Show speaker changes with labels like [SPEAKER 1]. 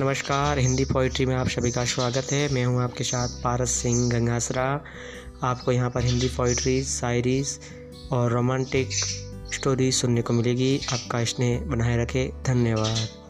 [SPEAKER 1] नमस्कार, हिंदी पोइट्री में आप सभी का स्वागत है। मैं हूँ आपके साथ पारस सिंह गंगासरा। आपको यहाँ पर हिंदी पोइट्री शायरीज और रोमांटिक स्टोरी सुनने को मिलेगी। आपका स्नेह बनाए रखे धन्यवाद।